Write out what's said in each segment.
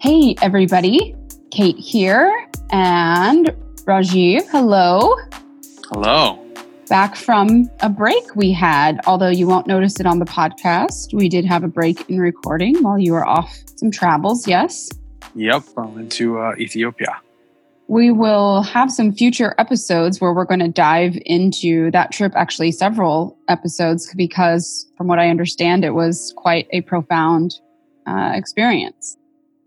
Hey, everybody. Kate here and Rajiv. Hello. Hello. Back from a break we had, although you won't notice it on the podcast. We did have a break in recording while you were off some travels, yes? Yep, I went to uh, Ethiopia. We will have some future episodes where we're going to dive into that trip, actually, several episodes, because from what I understand, it was quite a profound uh, experience.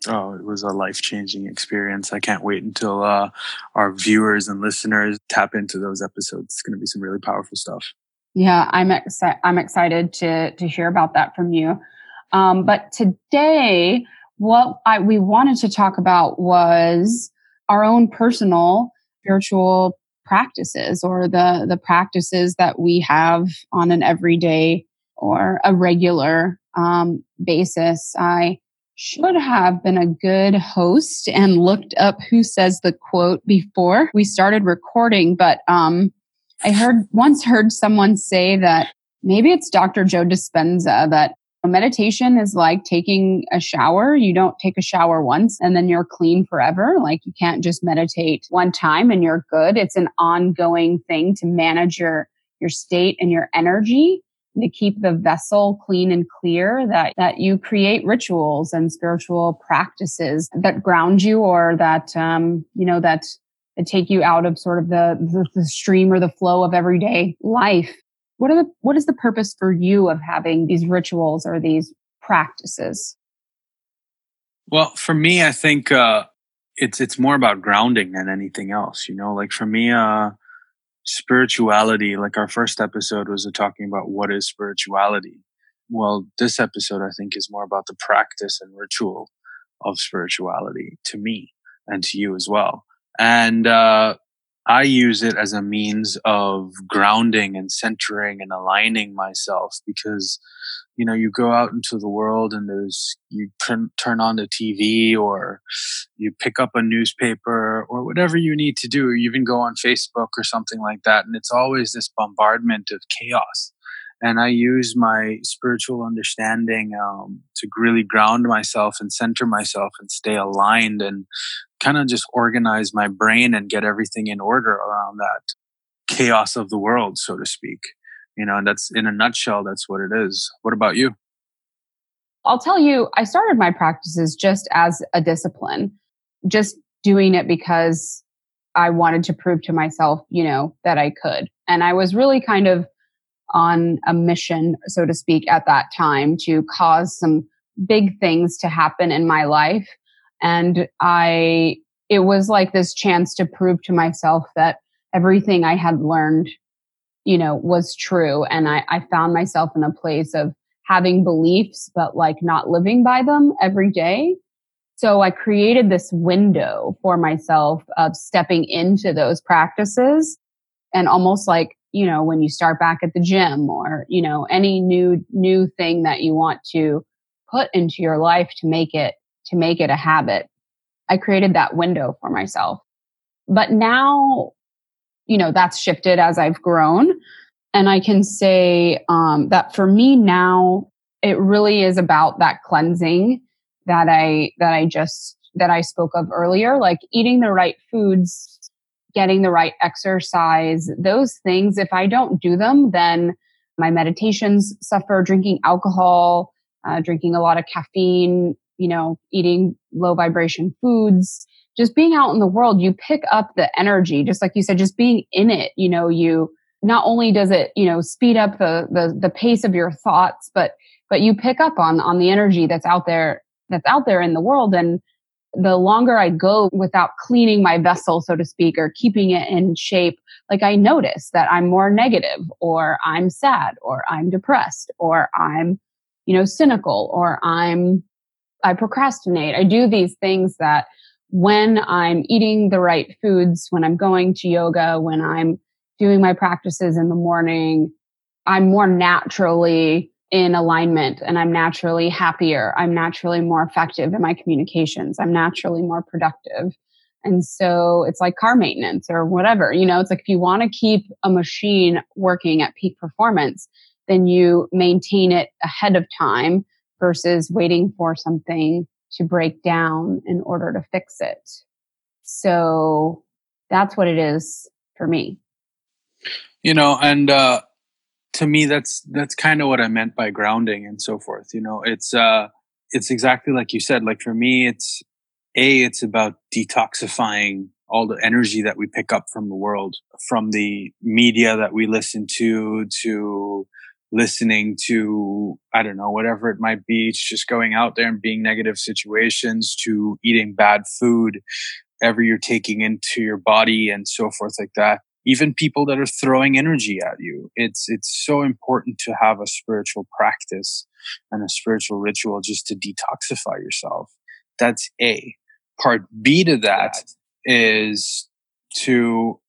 Oh, it was a life changing experience. I can't wait until uh, our viewers and listeners tap into those episodes. It's going to be some really powerful stuff. Yeah, I'm excited. I'm excited to to hear about that from you. Um, but today, what I, we wanted to talk about was our own personal spiritual practices, or the the practices that we have on an everyday or a regular um, basis. I should have been a good host and looked up who says the quote before we started recording, but um, I heard once heard someone say that maybe it's Dr. Joe Dispenza that meditation is like taking a shower. You don't take a shower once and then you're clean forever. Like you can't just meditate one time and you're good. It's an ongoing thing to manage your your state and your energy to keep the vessel clean and clear that, that you create rituals and spiritual practices that ground you or that, um, you know, that, that take you out of sort of the, the, the stream or the flow of everyday life. What are the, what is the purpose for you of having these rituals or these practices? Well, for me, I think, uh, it's, it's more about grounding than anything else, you know, like for me, uh, spirituality, like our first episode was talking about what is spirituality. Well, this episode, I think, is more about the practice and ritual of spirituality to me and to you as well. And uh, I use it as a means of grounding and centering and aligning myself because you know you go out into the world and there's you turn turn on the TV or you pick up a newspaper or whatever you need to do. You even go on Facebook or something like that and it's always this bombardment of chaos and I use my spiritual understanding um, to really ground myself and center myself and stay aligned and kind of just organize my brain and get everything in order around that chaos of the world so to speak. You know and that's in a nutshell that's what it is. What about you? I'll tell you i started my practices just as a discipline just doing it because i wanted to prove to myself you know that i could. And i was really kind of on a mission so to speak at that time to cause some big things to happen in my life and i it was like this chance to prove to myself that everything i had learned you know, was true. And I, I found myself in a place of having beliefs, but like not living by them every day. So I created this window for myself of stepping into those practices and almost like, you know, when you start back at the gym or, you know, any new, new thing that you want to put into your life to make it, to make it a habit. I created that window for myself. But now you know, that's shifted as I've grown. And I can say um, that for me now, it really is about that cleansing that I that I just that I spoke of earlier, like eating the right foods, getting the right exercise, those things. If I don't do them, then my meditations suffer. Drinking alcohol, uh, drinking a lot of caffeine, you know, eating low vibration foods, just being out in the world, you pick up the energy, just like you said, just being in it, you know, you not only does it, you know, speed up the the the pace of your thoughts, but but you pick up on on the energy that's out there that's out there in the world and the longer I go without cleaning my vessel, so to speak, or keeping it in shape, like I notice that I'm more negative or I'm sad or I'm depressed or I'm, you know, cynical or I'm, I procrastinate. I do these things that when I'm eating the right foods, when I'm going to yoga, when I'm doing my practices in the morning, I'm more naturally in alignment and I'm naturally happier. I'm naturally more effective in my communications. I'm naturally more productive. And so it's like car maintenance or whatever. You know, it's like if you want to keep a machine working at peak performance, then you maintain it ahead of time versus waiting for something to break down in order to fix it. So that's what it is for me. You know, and uh, to me, that's that's kind of what I meant by grounding and so forth. You know, it's uh, it's exactly like you said. Like for me, it's a, it's about detoxifying all the energy that we pick up from the world, from the media that we listen to, to listening to, I don't know, whatever it might be. It's just going out there and being negative situations to eating bad food, ever you're taking into your body and so forth like that. Even people that are throwing energy at you. It's, it's so important to have a spiritual practice and a spiritual ritual just to detoxify yourself. That's A. Part B to that is to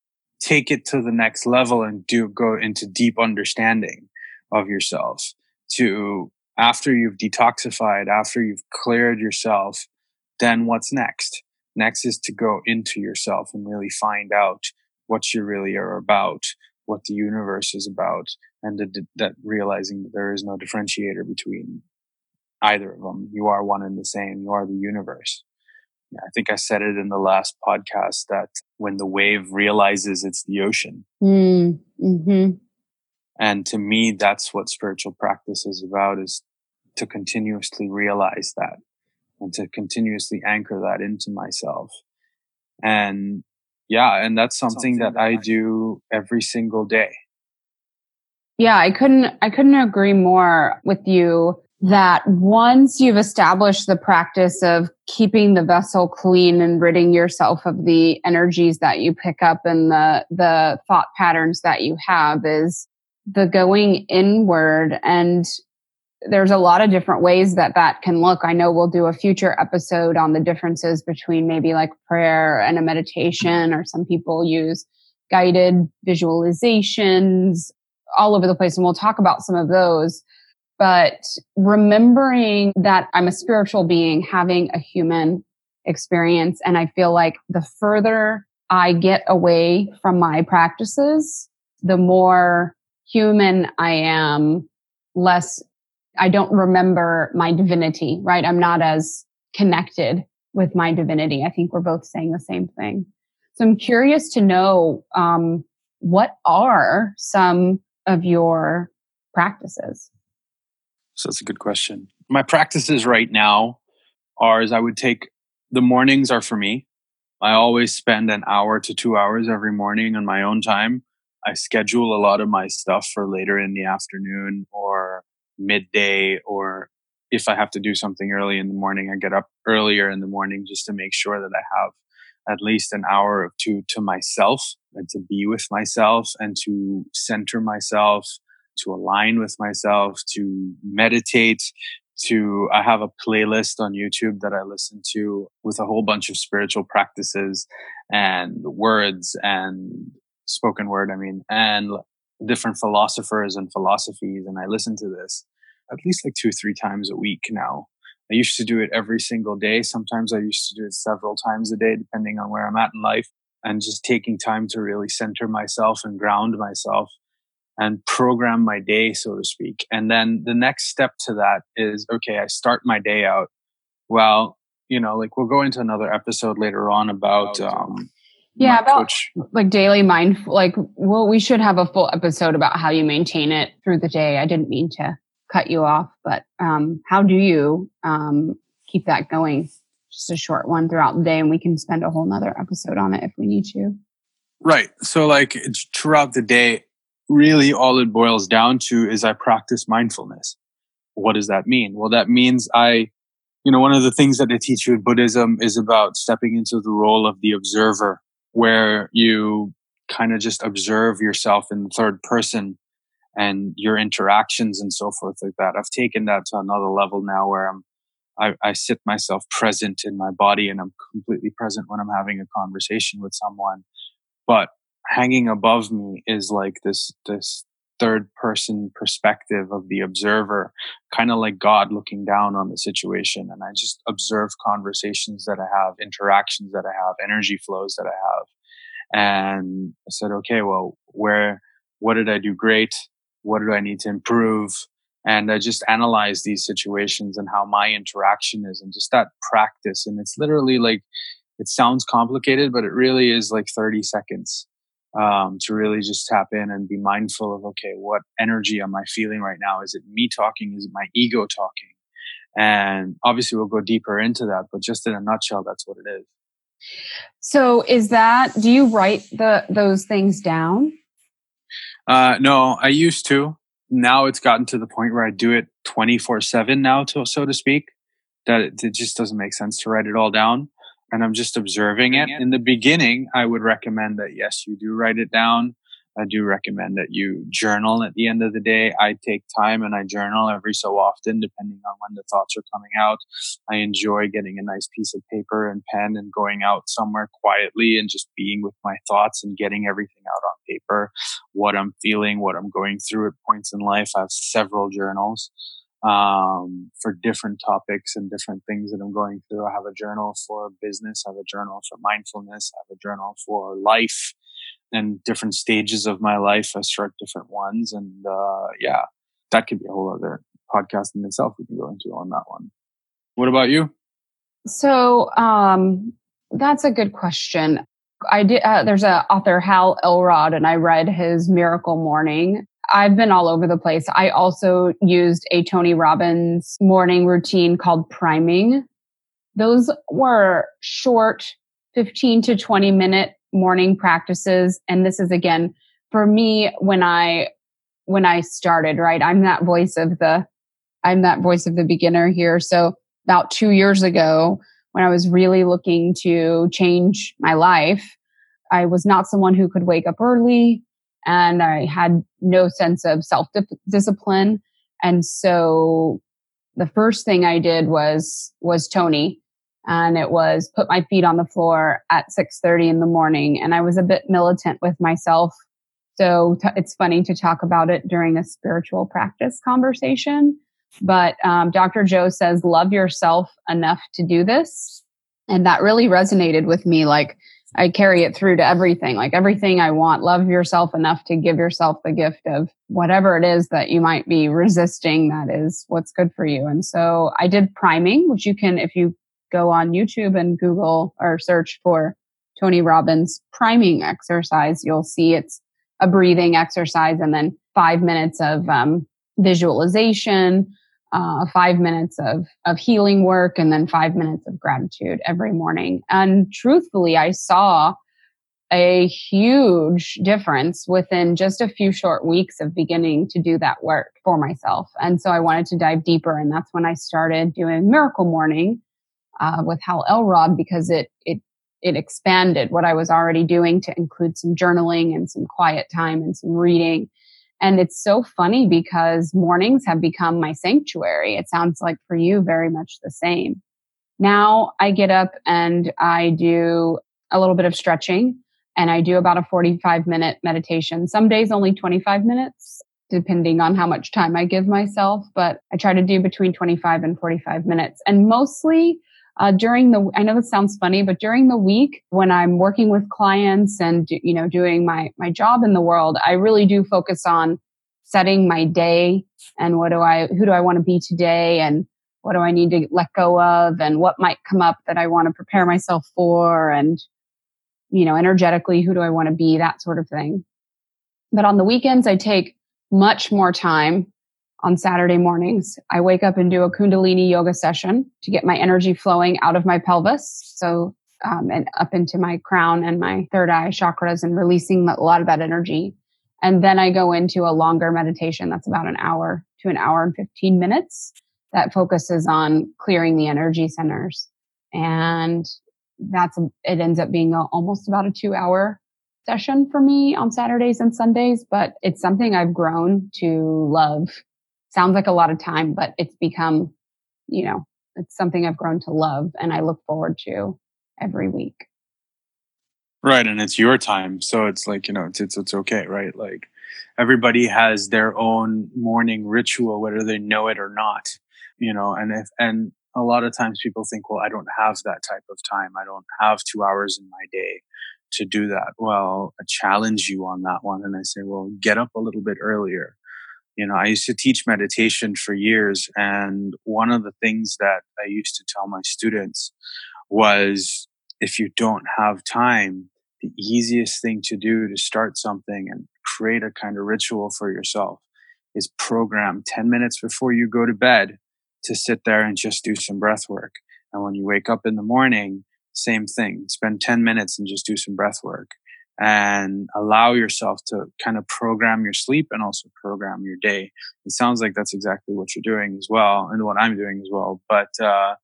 take it to the next level and do go into deep understanding of yourself to after you've detoxified after you've cleared yourself then what's next next is to go into yourself and really find out what you really are about what the universe is about and the, that realizing that there is no differentiator between either of them you are one and the same you are the universe I think I said it in the last podcast that when the wave realizes it's the ocean. Mm, hmm And to me, that's what spiritual practice is about is to continuously realize that and to continuously anchor that into myself. And yeah, and that's something, something that, that I do every single day. Yeah, I couldn't, I couldn't agree more with you that once you've established the practice of keeping the vessel clean and ridding yourself of the energies that you pick up and the the thought patterns that you have is the going inward and there's a lot of different ways that that can look. I know we'll do a future episode on the differences between maybe like prayer and a meditation or some people use guided visualizations all over the place and we'll talk about some of those but remembering that I'm a spiritual being having a human experience. And I feel like the further I get away from my practices, the more human I am, less I don't remember my divinity, right? I'm not as connected with my divinity. I think we're both saying the same thing. So I'm curious to know um, what are some of your practices? So that's a good question. My practices right now are as I would take the mornings are for me. I always spend an hour to two hours every morning on my own time. I schedule a lot of my stuff for later in the afternoon or midday, or if I have to do something early in the morning, I get up earlier in the morning just to make sure that I have at least an hour or two to myself and to be with myself and to center myself to align with myself, to meditate, to I have a playlist on YouTube that I listen to with a whole bunch of spiritual practices and words and spoken word, I mean, and different philosophers and philosophies. And I listen to this at least like two, or three times a week now. I used to do it every single day. Sometimes I used to do it several times a day, depending on where I'm at in life. And just taking time to really center myself and ground myself and program my day, so to speak. And then the next step to that is okay, I start my day out. Well, you know, like we'll go into another episode later on about, um, yeah, about coach. like daily mindful, like, well, we should have a full episode about how you maintain it through the day. I didn't mean to cut you off, but, um, how do you, um, keep that going? Just a short one throughout the day and we can spend a whole nother episode on it if we need to. Right. So like throughout the day, really all it boils down to is I practice mindfulness. What does that mean? Well, that means I, you know, one of the things that they teach you in Buddhism is about stepping into the role of the observer, where you kind of just observe yourself in the third person and your interactions and so forth like that. I've taken that to another level now where I'm, I, I sit myself present in my body and I'm completely present when I'm having a conversation with someone. But hanging above me is like this this third person perspective of the observer kind of like god looking down on the situation and i just observe conversations that i have interactions that i have energy flows that i have and i said okay well where what did i do great what do i need to improve and I just analyze these situations and how my interaction is and just that practice. And it's literally like, it sounds complicated, but it really is like 30 seconds um, to really just tap in and be mindful of, okay, what energy am I feeling right now? Is it me talking? Is it my ego talking? And obviously we'll go deeper into that, but just in a nutshell, that's what it is. So is that, do you write the, those things down? Uh, no, I used to now it's gotten to the point where I do it 24 7 now, to, so to speak, that it, it, just doesn't make sense to write it all down. And I'm just observing it. In the beginning, I would recommend that, yes, you do write it down. I do recommend that you journal at the end of the day. I take time and I journal every so often, depending on when the thoughts are coming out. I enjoy getting a nice piece of paper and pen and going out somewhere quietly and just being with my thoughts and getting everything out on paper, what I'm feeling, what I'm going through at points in life. I have several journals um, for different topics and different things that I'm going through. I have a journal for business, I have a journal for mindfulness, I have a journal for life and different stages of my life. I start different ones. And uh, yeah, that could be a whole other podcast in itself we can go into on that one. What about you? So um, that's a good question. I did. Uh, there's a author Hal Elrod, and I read his Miracle Morning. I've been all over the place. I also used a Tony Robbins morning routine called priming. Those were short, 15 to 20 minute morning practices. And this is again for me when I when I started, right? I'm that voice of the I'm that voice of the beginner here. So about two years ago, when I was really looking to change my life, I was not someone who could wake up early and I had no sense of self discipline. And so the first thing I did was, was Tony and it was put my feet on the floor at 6.30 in the morning and i was a bit militant with myself. So t- it's funny to talk about it during a spiritual practice conversation but um, dr joe says love yourself enough to do this and that really resonated with me like i carry it through to everything like everything i want. Love yourself enough to give yourself the gift of whatever it is that you might be resisting that is what's good for you. And so i did priming which you can if you go on YouTube and Google or search for Tony Robbins priming exercise, you'll see it's a breathing exercise and then five minutes of um, visualization, uh, five minutes of, of healing work, and then five minutes of gratitude every morning. And truthfully, I saw a huge difference within just a few short weeks of beginning to do that work for myself. And so I wanted to dive deeper. And that's when I started doing Miracle Morning, uh, with Hal Elrod because it it it expanded what I was already doing to include some journaling and some quiet time and some reading. And it's so funny because mornings have become my sanctuary. It sounds like for you very much the same. Now I get up and I do a little bit of stretching and I do about a 45 minute meditation. Some days only 25 minutes, depending on how much time I give myself, but I try to do between 25 and 45 minutes. And mostly uh, during the i know this sounds funny but during the week when i'm working with clients and you know doing my my job in the world i really do focus on setting my day and what do i who do i want to be today and what do i need to let go of and what might come up that i want to prepare myself for and you know energetically who do i want to be that sort of thing. But on the weekends i take much more time on Saturday mornings. I wake up and do a Kundalini yoga session to get my energy flowing out of my pelvis. So, um, and up into my crown and my third eye chakras and releasing a lot of that energy. And then I go into a longer meditation that's about an hour to an hour and 15 minutes that focuses on clearing the energy centers. And that's, it ends up being a, almost about a two hour session for me on Saturdays and Sundays, but it's something I've grown to love sounds like a lot of time, but it's become, you know, it's something I've grown to love and I look forward to every week. Right. And it's your time. So it's like, you know, it's, it's, it's okay. Right. Like everybody has their own morning ritual, whether they know it or not, you know, and if, and a lot of times people think, well, I don't have that type of time. I don't have two hours in my day to do that. Well, I challenge you on that one. And I say, well, get up a little bit earlier You know, I used to teach meditation for years, and one of the things that I used to tell my students was if you don't have time, the easiest thing to do to start something and create a kind of ritual for yourself is program 10 minutes before you go to bed to sit there and just do some breath work. And when you wake up in the morning, same thing. Spend 10 minutes and just do some breath work and allow yourself to kind of program your sleep and also program your day. It sounds like that's exactly what you're doing as well and what I'm doing as well. But uh,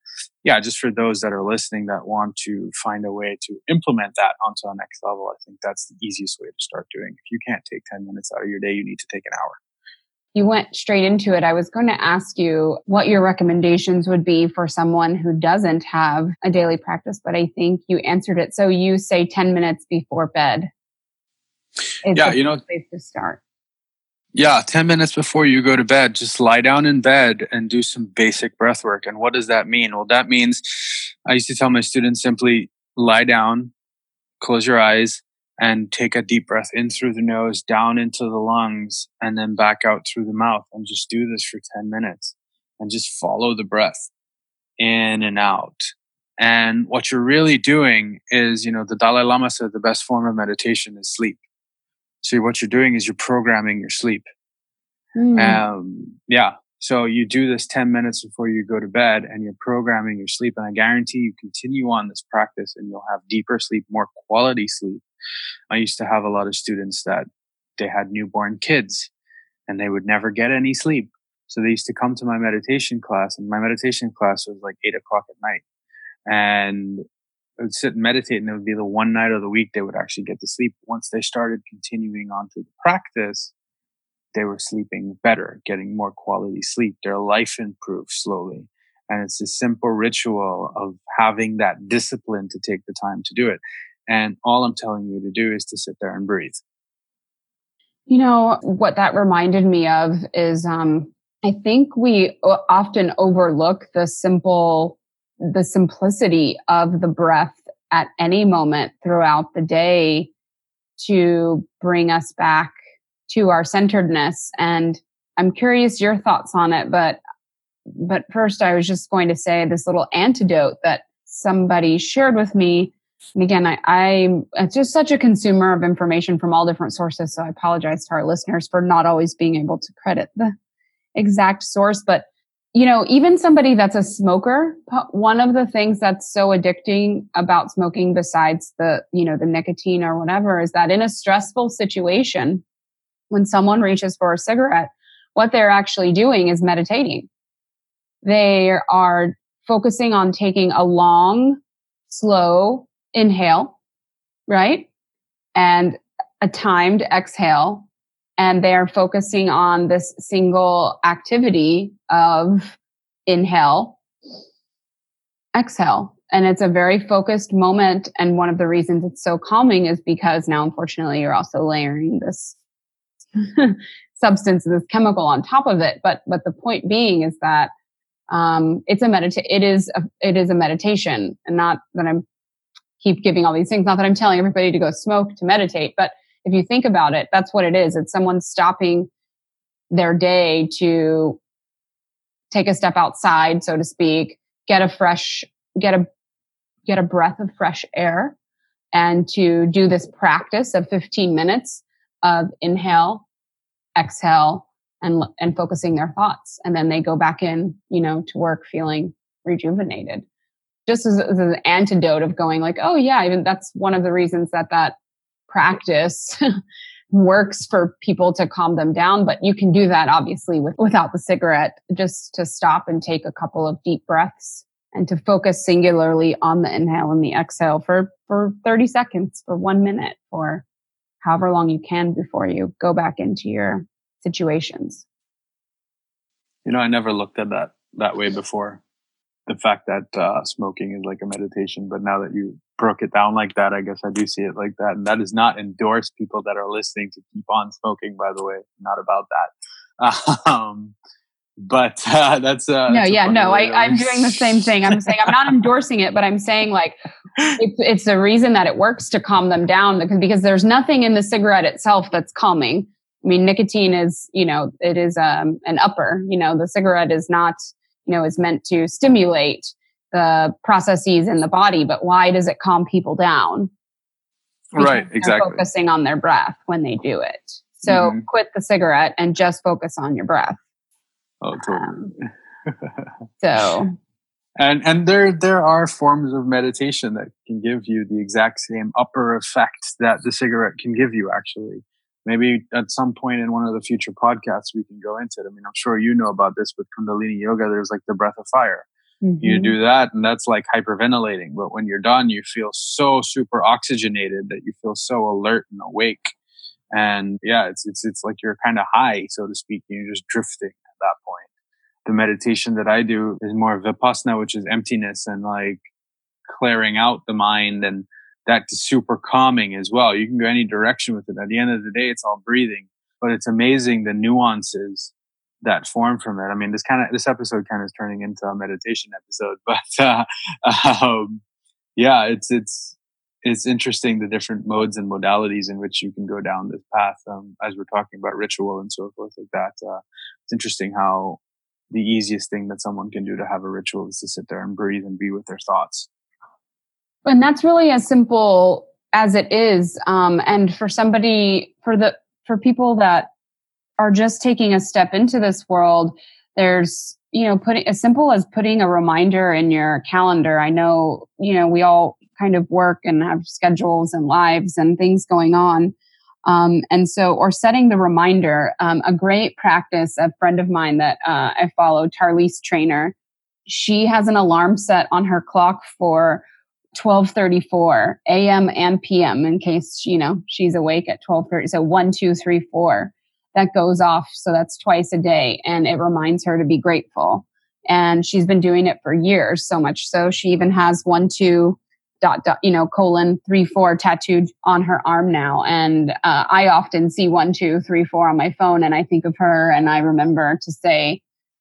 yeah, just for those that are listening that want to find a way to implement that onto a next level, I think that's the easiest way to start doing. If you can't take 10 minutes out of your day, you need to take an hour you went straight into it. I was going to ask you what your recommendations would be for someone who doesn't have a daily practice, but I think you answered it. So you say 10 minutes before bed. yeah, you know, place to start. Yeah, 10 minutes before you go to bed, just lie down in bed and do some basic breath work. And what does that mean? Well, that means I used to tell my students simply lie down, close your eyes, and take a deep breath in through the nose, down into the lungs, and then back out through the mouth. And just do this for 10 minutes and just follow the breath in and out. And what you're really doing is, you know, the Dalai Lama said the best form of meditation is sleep. So what you're doing is you're programming your sleep. Mm. Um, yeah. So you do this 10 minutes before you go to bed and you're programming your sleep. And I guarantee you continue on this practice and you'll have deeper sleep, more quality sleep I used to have a lot of students that they had newborn kids and they would never get any sleep. So they used to come to my meditation class and my meditation class was like eight o'clock at night. And I would sit and meditate and it would be the one night of the week they would actually get to sleep. Once they started continuing on to the practice, they were sleeping better, getting more quality sleep. Their life improved slowly. And it's a simple ritual of having that discipline to take the time to do it. And all I'm telling you to do is to sit there and breathe. You know, what that reminded me of is um, I think we often overlook the simple, the simplicity of the breath at any moment throughout the day to bring us back to our centeredness. And I'm curious your thoughts on it, but but first I was just going to say this little antidote that somebody shared with me and again, I, I'm just such a consumer of information from all different sources. So I apologize to our listeners for not always being able to credit the exact source. But, you know, even somebody that's a smoker, one of the things that's so addicting about smoking besides the, you know, the nicotine or whatever is that in a stressful situation, when someone reaches for a cigarette, what they're actually doing is meditating. They are focusing on taking a long, slow, inhale, right? And a timed exhale. And they're focusing on this single activity of inhale, exhale. And it's a very focused moment. And one of the reasons it's so calming is because now, unfortunately, you're also layering this substance, this chemical on top of it. But, but the point being is that um, it's a medita- it is a, it is a meditation and not that I'm keep giving all these things. Not that I'm telling everybody to go smoke to meditate, but if you think about it, that's what it is. It's someone stopping their day to take a step outside, so to speak, get a fresh, get a, get a breath of fresh air and to do this practice of 15 minutes of inhale, exhale, and, and focusing their thoughts. And then they go back in, you know, to work feeling rejuvenated just as, as an antidote of going like, oh yeah, even that's one of the reasons that that practice works for people to calm them down. But you can do that obviously with, without the cigarette, just to stop and take a couple of deep breaths and to focus singularly on the inhale and the exhale for, for 30 seconds, for one minute, or however long you can before you go back into your situations. You know, I never looked at that that way before the fact that uh, smoking is like a meditation. But now that you broke it down like that, I guess I do see it like that. And that does not endorse people that are listening to keep on smoking, by the way. Not about that. Um, but uh, that's uh, no, yeah, no. I, I'm doing the same thing. I'm saying I'm not endorsing it, but I'm saying like it's, it's a reason that it works to calm them down because because there's nothing in the cigarette itself that's calming. I mean, nicotine is, you know, it is um, an upper. You know, the cigarette is not, you know, is meant to stimulate the processes in the body, but why does it calm people down? Because right, exactly. Focusing on their breath when they do it. So mm-hmm. quit the cigarette and just focus on your breath. Oh, totally. Um, so and and there there are forms of meditation that can give you the exact same upper effect that the cigarette can give you actually maybe at some point in one of the future podcasts we can go into it. I mean i'm sure you know about this with kundalini yoga. There's like the breath of fire. Mm-hmm. you do that and that's like hyperventilating. But when you're done you feel so super oxygenated that you feel so alert and awake. And yeah it's it's it's like you're kind of high so to speak and you're just drifting at that point. The meditation that I do is more vipassana, which is emptiness and like clearing out the mind. And that's super calming as well. You can go any direction with it. At the end of the day, it's all breathing, but it's amazing the nuances that form from it. I mean, this kind of, this episode kind of is turning into a meditation episode, but, uh, um, yeah, it's, it's, it's interesting the different modes and modalities in which you can go down this path. Um, as we're talking about ritual and so forth like that. Uh, it's interesting how the easiest thing that someone can do to have a ritual is to sit there and breathe and be with their thoughts. And that's really as simple as it is. Um, and for somebody, for the, for people that are just taking a step into this world, there's, you know, putting as simple as putting a reminder in your calendar. I know, you know, we all kind of work and have schedules and lives and things going on. Um, and so, or setting the reminder, um, a great practice, a friend of mine that uh, I follow, Tarlise Trainer, she has an alarm set on her clock for 1234 a.m. and p.m. in case, you know, she's awake at 1230. So one, two, three, four, that goes off. So that's twice a day. And it reminds her to be grateful. And she's been doing it for years, so much so she even has one, two, dot dot you know colon three four tattooed on her arm now and uh, i often see one two three four on my phone and i think of her and i remember to say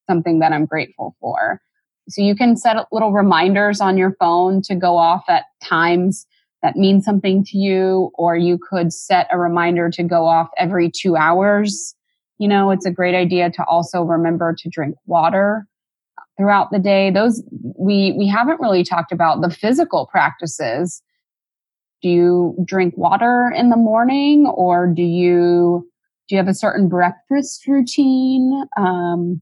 something that i'm grateful for so you can set little reminders on your phone to go off at times that mean something to you or you could set a reminder to go off every two hours. You know it's a great idea to also remember to drink water throughout the day. Those we we haven't really talked about the physical practices. Do you drink water in the morning or do you do you have a certain breakfast routine? Um,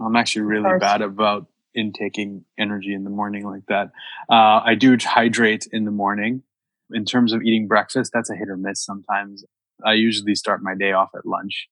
i'm actually really bad about intaking energy in the morning like that uh, i do hydrate in the morning in terms of eating breakfast that's a hit or miss sometimes I usually start my day off at lunch.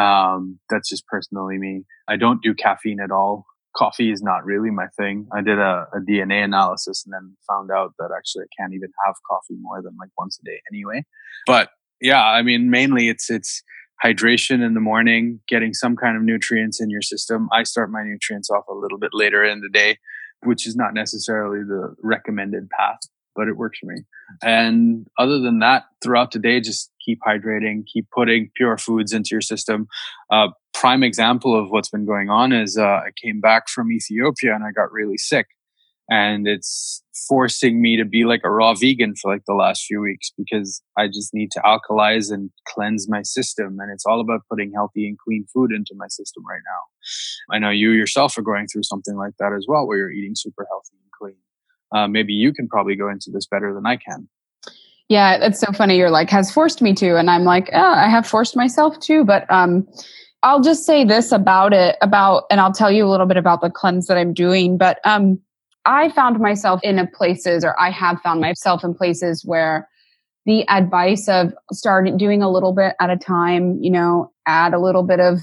Um, that's just personally me. I don't do caffeine at all. Coffee is not really my thing. I did a, a DNA analysis and then found out that actually I can't even have coffee more than like once a day anyway. But yeah, I mean, mainly it's, it's hydration in the morning, getting some kind of nutrients in your system. I start my nutrients off a little bit later in the day, which is not necessarily the recommended path but it works for me. And other than that, throughout the day, just keep hydrating, keep putting pure foods into your system. Uh, prime example of what's been going on is uh, I came back from Ethiopia and I got really sick. And it's forcing me to be like a raw vegan for like the last few weeks because I just need to alkalize and cleanse my system. And it's all about putting healthy and clean food into my system right now. I know you yourself are going through something like that as well, where you're eating super healthy and clean uh, maybe you can probably go into this better than I can. Yeah, it's so funny. You're like, has forced me to. And I'm like, oh, I have forced myself to. But um, I'll just say this about it, about, and I'll tell you a little bit about the cleanse that I'm doing. But um, I found myself in places, or I have found myself in places where the advice of starting doing a little bit at a time, you know, add a little bit of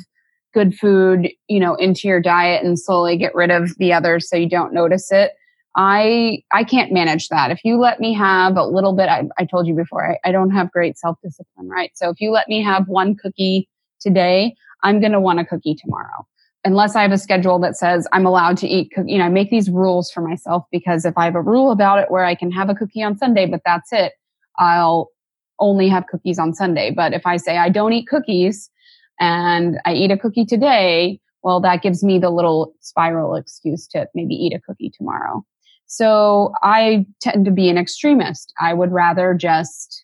good food, you know, into your diet and slowly get rid of the others so you don't notice it I I can't manage that. If you let me have a little bit, I, I told you before, I, I don't have great self discipline, right? So if you let me have one cookie today, I'm going to want a cookie tomorrow. Unless I have a schedule that says I'm allowed to eat, you know, I make these rules for myself because if I have a rule about it where I can have a cookie on Sunday, but that's it, I'll only have cookies on Sunday. But if I say I don't eat cookies and I eat a cookie today, well, that gives me the little spiral excuse to maybe eat a cookie tomorrow. So I tend to be an extremist. I would rather just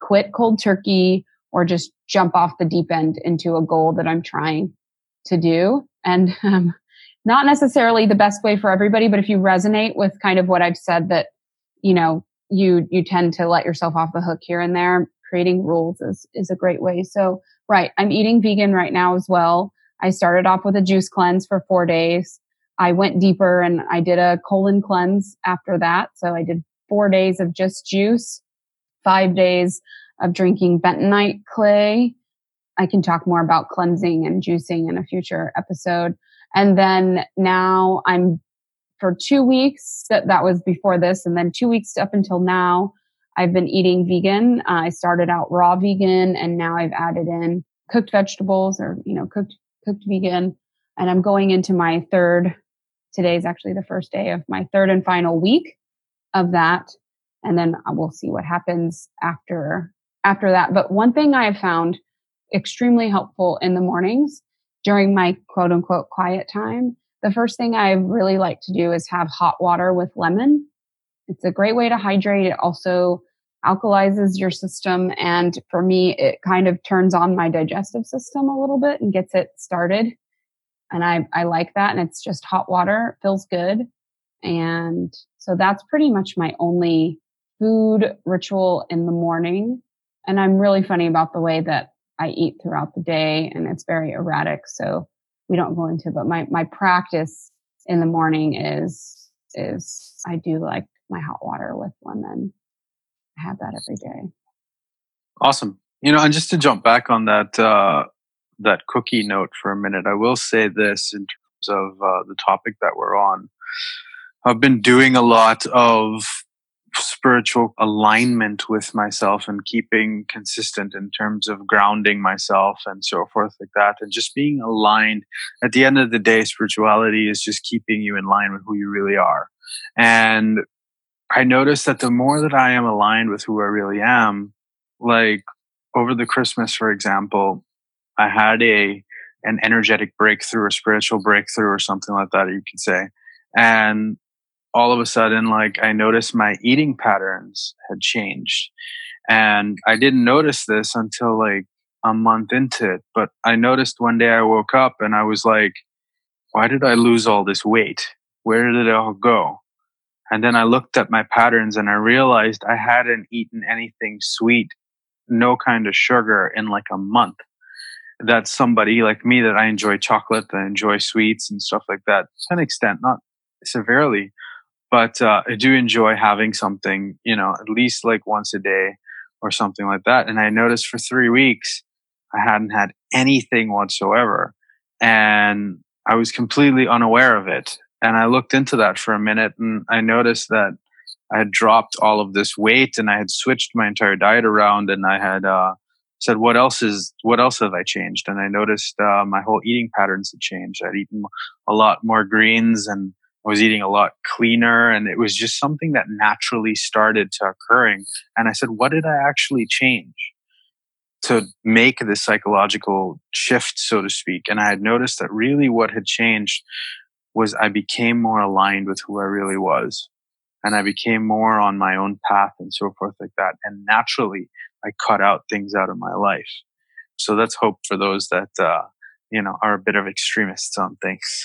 quit cold turkey or just jump off the deep end into a goal that I'm trying to do. And um, not necessarily the best way for everybody, but if you resonate with kind of what I've said that, you know, you, you tend to let yourself off the hook here and there, creating rules is, is a great way. So, right. I'm eating vegan right now as well. I started off with a juice cleanse for four days. I went deeper and I did a colon cleanse after that. So I did four days of just juice, five days of drinking bentonite clay. I can talk more about cleansing and juicing in a future episode. And then now I'm for two weeks that that was before this. And then two weeks up until now, I've been eating vegan. Uh, I started out raw vegan and now I've added in cooked vegetables or, you know, cooked, cooked vegan. And I'm going into my third, today is actually the first day of my third and final week of that. And then we'll see what happens after, after that. But one thing I have found extremely helpful in the mornings during my quote unquote quiet time. The first thing I really like to do is have hot water with lemon. It's a great way to hydrate. It also alkalizes your system. And for me, it kind of turns on my digestive system a little bit and gets it started. And I, I like that. And it's just hot water, feels good. And so that's pretty much my only food ritual in the morning. And I'm really funny about the way that I eat throughout the day and it's very erratic. So we don't go into, but my, my practice in the morning is, is I do like my hot water with lemon. I have that every day. Awesome. You know, and just to jump back on that, uh, that cookie note for a minute, I will say this in terms of uh, the topic that we're on. I've been doing a lot of spiritual alignment with myself and keeping consistent in terms of grounding myself and so forth like that. And just being aligned. At the end of the day spirituality is just keeping you in line with who you really are. And i noticed that the more that i am aligned with who i really am like over the christmas for example i had a an energetic breakthrough a spiritual breakthrough or something like that you could say. And all of a sudden, like I noticed my eating patterns had changed. And I didn't notice this until like a month into it. But I noticed one day I woke up and I was like, why did I lose all this weight? Where did it all go? And then I looked at my patterns and I realized I hadn't eaten anything sweet, no kind of sugar in like a month. That somebody like me that I enjoy chocolate, that I enjoy sweets and stuff like that to an extent, not severely but uh, I do enjoy having something, you know, at least like once a day or something like that. And I noticed for three weeks, I hadn't had anything whatsoever. And I was completely unaware of it. And I looked into that for a minute and I noticed that I had dropped all of this weight and I had switched my entire diet around and I had uh, said, what else is, what else have I changed? And I noticed uh, my whole eating patterns had changed. I'd eaten a lot more greens and I was eating a lot cleaner and it was just something that naturally started to occurring. And I said, what did I actually change to make this psychological shift, so to speak? And I had noticed that really what had changed was I became more aligned with who I really was. And I became more on my own path and so forth like that. And naturally, I cut out things out of my life. So that's hope for those that, uh, you know, are a bit of extremists on things.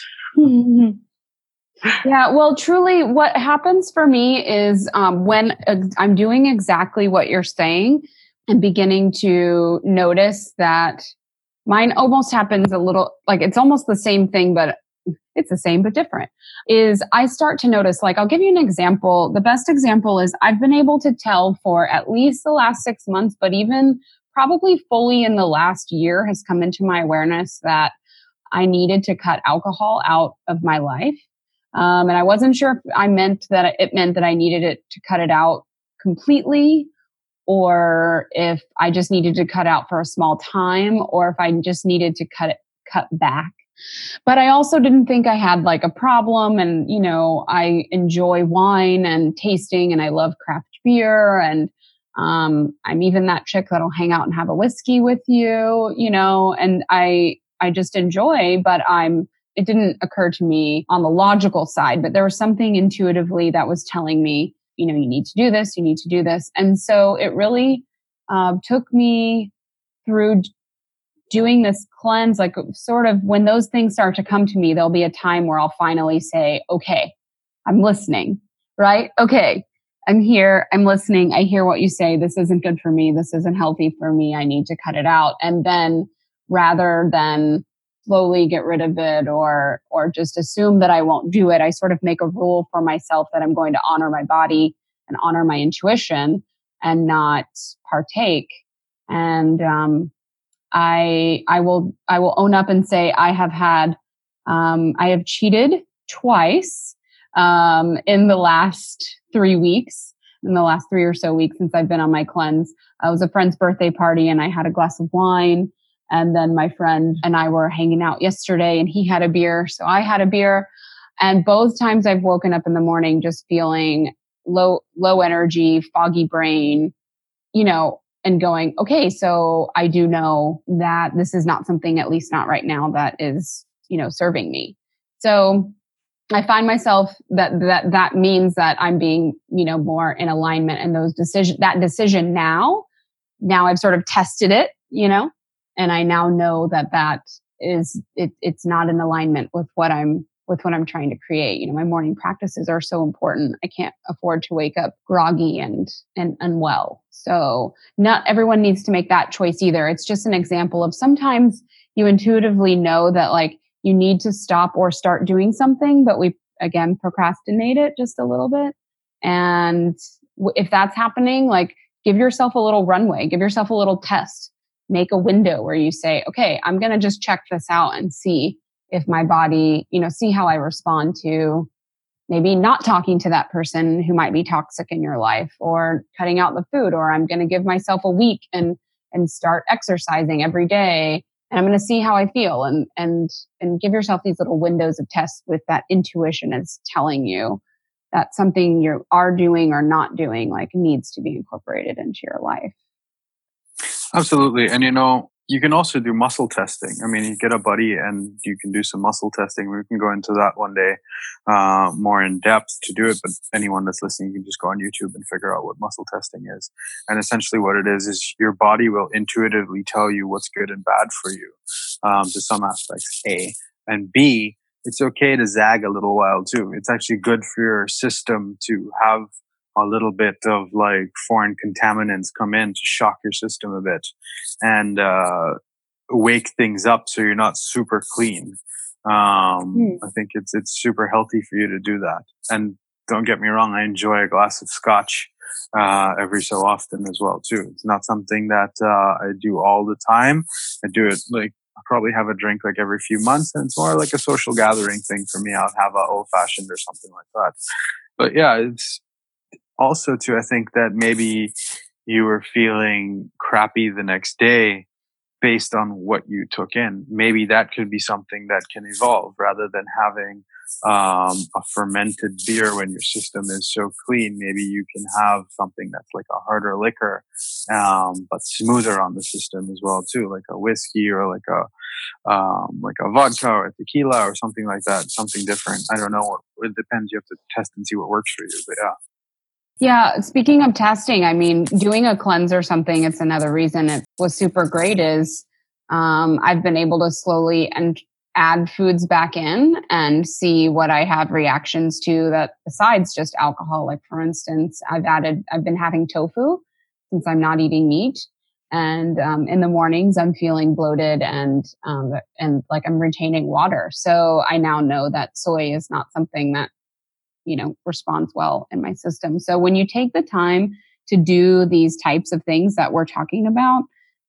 Yeah, well, truly, what happens for me is um, when I'm doing exactly what you're saying and beginning to notice that mine almost happens a little like it's almost the same thing, but it's the same but different. Is I start to notice, like, I'll give you an example. The best example is I've been able to tell for at least the last six months, but even probably fully in the last year has come into my awareness that I needed to cut alcohol out of my life um, and I wasn't sure if I meant that it meant that I needed it to cut it out completely or if I just needed to cut out for a small time or if I just needed to cut it, cut back. But I also didn't think I had like a problem. And, you know, I enjoy wine and tasting and I love craft beer. And um, I'm even that chick that'll hang out and have a whiskey with you, you know, and I, I just enjoy, but I'm, it didn't occur to me on the logical side, but there was something intuitively that was telling me, you know, you need to do this, you need to do this. And so it really uh, took me through doing this cleanse, like sort of when those things start to come to me, there'll be a time where I'll finally say, okay, I'm listening, right? Okay, I'm here, I'm listening, I hear what you say. This isn't good for me. This isn't healthy for me. I need to cut it out. And then rather than slowly get rid of it or or just assume that I won't do it, I sort of make a rule for myself that I'm going to honor my body and honor my intuition and not partake. And um, I I will I will own up and say I have had um, I have cheated twice um, in the last three weeks. In the last three or so weeks since I've been on my cleanse, it was a friend's birthday party and I had a glass of wine. And then my friend and I were hanging out yesterday and he had a beer. So I had a beer. And both times I've woken up in the morning just feeling low, low energy, foggy brain, you know, and going, okay, so I do know that this is not something, at least not right now, that is, you know, serving me. So I find myself that that that means that I'm being, you know, more in alignment and those decision that decision now, now I've sort of tested it, you know, and I now know that that is it, it's not in alignment with what I'm with what I'm trying to create. You know, my morning practices are so important. I can't afford to wake up groggy and and unwell. So not everyone needs to make that choice either. It's just an example of sometimes you intuitively know that like you need to stop or start doing something, but we again procrastinate it just a little bit. And if that's happening, like give yourself a little runway, give yourself a little test, make a window where you say, okay, I'm going to just check this out and see if my body, you know, see how I respond to maybe not talking to that person who might be toxic in your life or cutting out the food or I'm going to give myself a week and and start exercising every day and I'm going to see how I feel and and and give yourself these little windows of tests with that intuition is telling you that something you are doing or not doing like needs to be incorporated into your life. Absolutely. And you know, you can also do muscle testing. I mean, you get a buddy and you can do some muscle testing. We can go into that one day uh, more in depth to do it. But anyone that's listening, you can just go on YouTube and figure out what muscle testing is. And essentially, what it is is your body will intuitively tell you what's good and bad for you um, to some aspects. A and B. It's okay to zag a little while too. It's actually good for your system to have a little bit of like foreign contaminants come in to shock your system a bit and uh, wake things up so you're not super clean. Um, mm. I think it's it's super healthy for you to do that. And don't get me wrong, I enjoy a glass of scotch uh, every so often as well too. It's not something that uh, I do all the time. I do it like I probably have a drink like every few months, and it's more like a social gathering thing for me. I'll have a old fashioned or something like that. But yeah, it's also too, I think that maybe you were feeling crappy the next day based on what you took in. Maybe that could be something that can evolve rather than having um, a fermented beer when your system is so clean. Maybe you can have something that's like a harder liquor, um, but smoother on the system as well too, like a whiskey or like a um, like a vodka or a tequila or something like that. Something different. I don't know. It depends. You have to test and see what works for you. But yeah. Yeah, speaking of testing, I mean, doing a cleanse or something, it's another reason it was super great is um, I've been able to slowly and add foods back in and see what I have reactions to that besides just alcohol. Like for instance, I've added, I've been having tofu since I'm not eating meat. And um, in the mornings, I'm feeling bloated and um, and like I'm retaining water. So I now know that soy is not something that you know responds well in my system. So when you take the time to do these types of things that we're talking about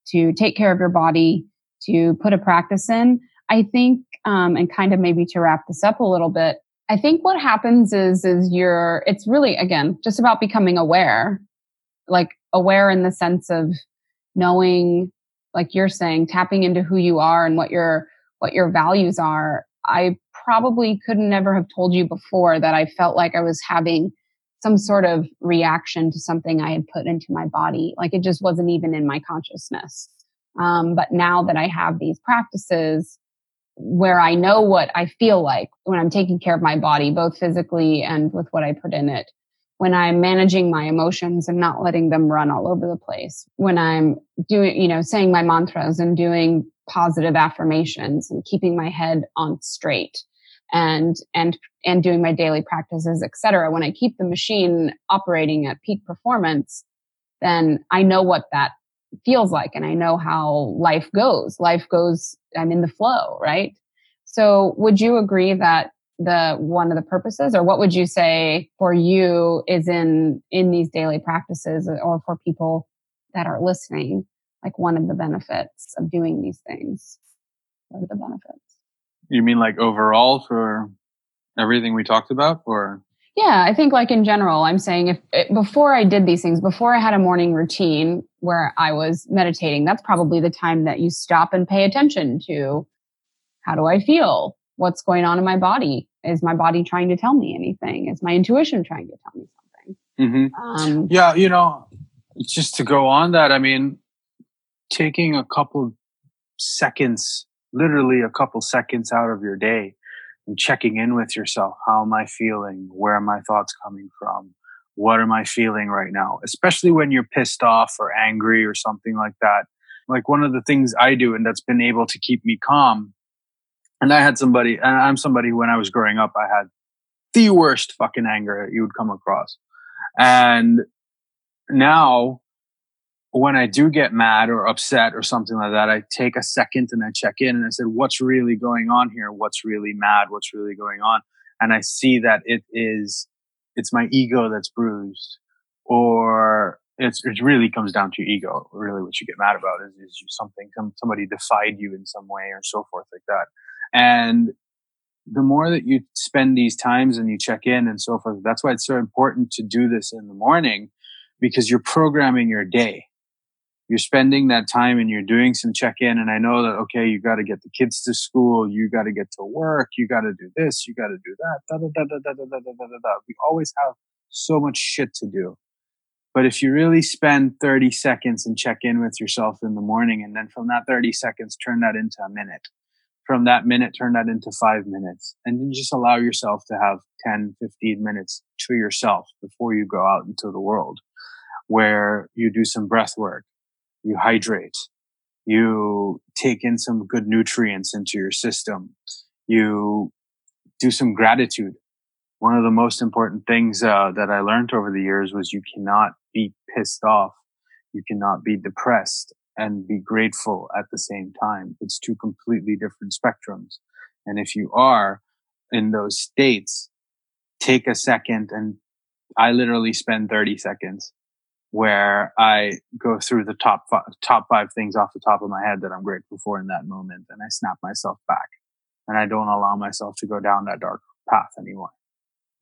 to take care of your body to put a practice in i think um, and kind of maybe to wrap this up a little bit i think what happens is is you're it's really again just about becoming aware like aware in the sense of knowing like you're saying tapping into who you are and what your what your values are i probably could never have told you before that I felt like I was having some sort of reaction to something I had put into my body. Like it just wasn't even in my consciousness. Um, but now that I have these practices where I know what I feel like when I'm taking care of my body, both physically and with what I put in it, when I'm managing my emotions and not letting them run all over the place, when I'm doing, you know, saying my mantras and doing positive affirmations and keeping my head on straight and and and doing my daily practices etc when i keep the machine operating at peak performance then i know what that feels like and i know how life goes. Life goes i'm in the flow right? So would you agree that the one of the purposes or what would you say for you is in in these daily practices or for people that are listening like one of the benefits of doing these things what are the benefits you mean like overall for everything we talked about or yeah i think like in general i'm saying if, if before i did these things before i had a morning routine where i was meditating that's probably the time that you stop and pay attention to how do i feel what's going on in my body is my body trying to tell me anything? Is my intuition trying to tell me something? Mm-hmm. Um, yeah, you know, just to go on that, I mean, taking a couple seconds, literally a couple seconds out of your day and checking in with yourself. How am I feeling? Where are my thoughts coming from? What am I feeling right now? Especially when you're pissed off or angry or something like that. Like one of the things I do and that's been able to keep me calm and I had somebody, and I'm somebody when I was growing up, I had the worst fucking anger you would come across. And now when I do get mad or upset or something like that, I take a second and I check in and I said, what's really going on here? What's really mad? What's really going on? And I see that it is, it's my ego that's bruised or it's, it really comes down to your ego. Really what you get mad about is, is something, some, somebody defied you in some way or so forth like that. And the more that you spend these times and you check in and so forth, that's why it's so important to do this in the morning because you're programming your day. You're spending that time and you're doing some check in. And I know that, okay, you got to get the kids to school. You got to get to work. You got to do this. You got to do that. Da, da, da, da, da, da, da, da, da. We always have so much shit to do. But if you really spend 30 seconds and check in with yourself in the morning, and then from that 30 seconds, turn that into a minute, from that minute turn that into five minutes and then just allow yourself to have 10 15 minutes to yourself before you go out into the world where you do some breath work you hydrate you take in some good nutrients into your system you do some gratitude one of the most important things uh, that i learned over the years was you cannot be pissed off you cannot be depressed and be grateful at the same time. It's two completely different spectrums. And if you are in those states, take a second and I literally spend 30 seconds where I go through the top five, top five things off the top of my head that I'm grateful for in that moment. And I snap myself back and I don't allow myself to go down that dark path anymore.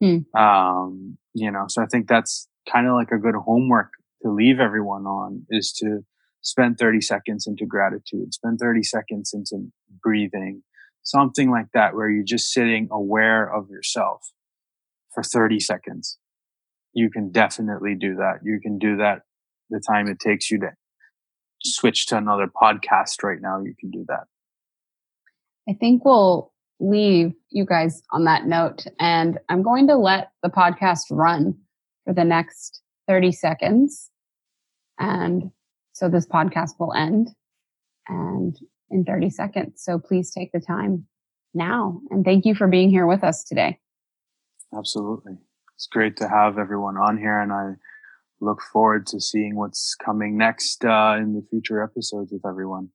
Hmm. Um, you know, so I think that's kind of like a good homework to leave everyone on is to spend 30 seconds into gratitude, spend 30 seconds into breathing, something like that, where you're just sitting aware of yourself for 30 seconds. You can definitely do that. You can do that the time it takes you to switch to another podcast right now. You can do that. I think we'll leave you guys on that note. And I'm going to let the podcast run for the next 30 seconds. And so this podcast will end and in 30 seconds. So please take the time now. And thank you for being here with us today. Absolutely. It's great to have everyone on here and I look forward to seeing what's coming next uh, in the future episodes with everyone.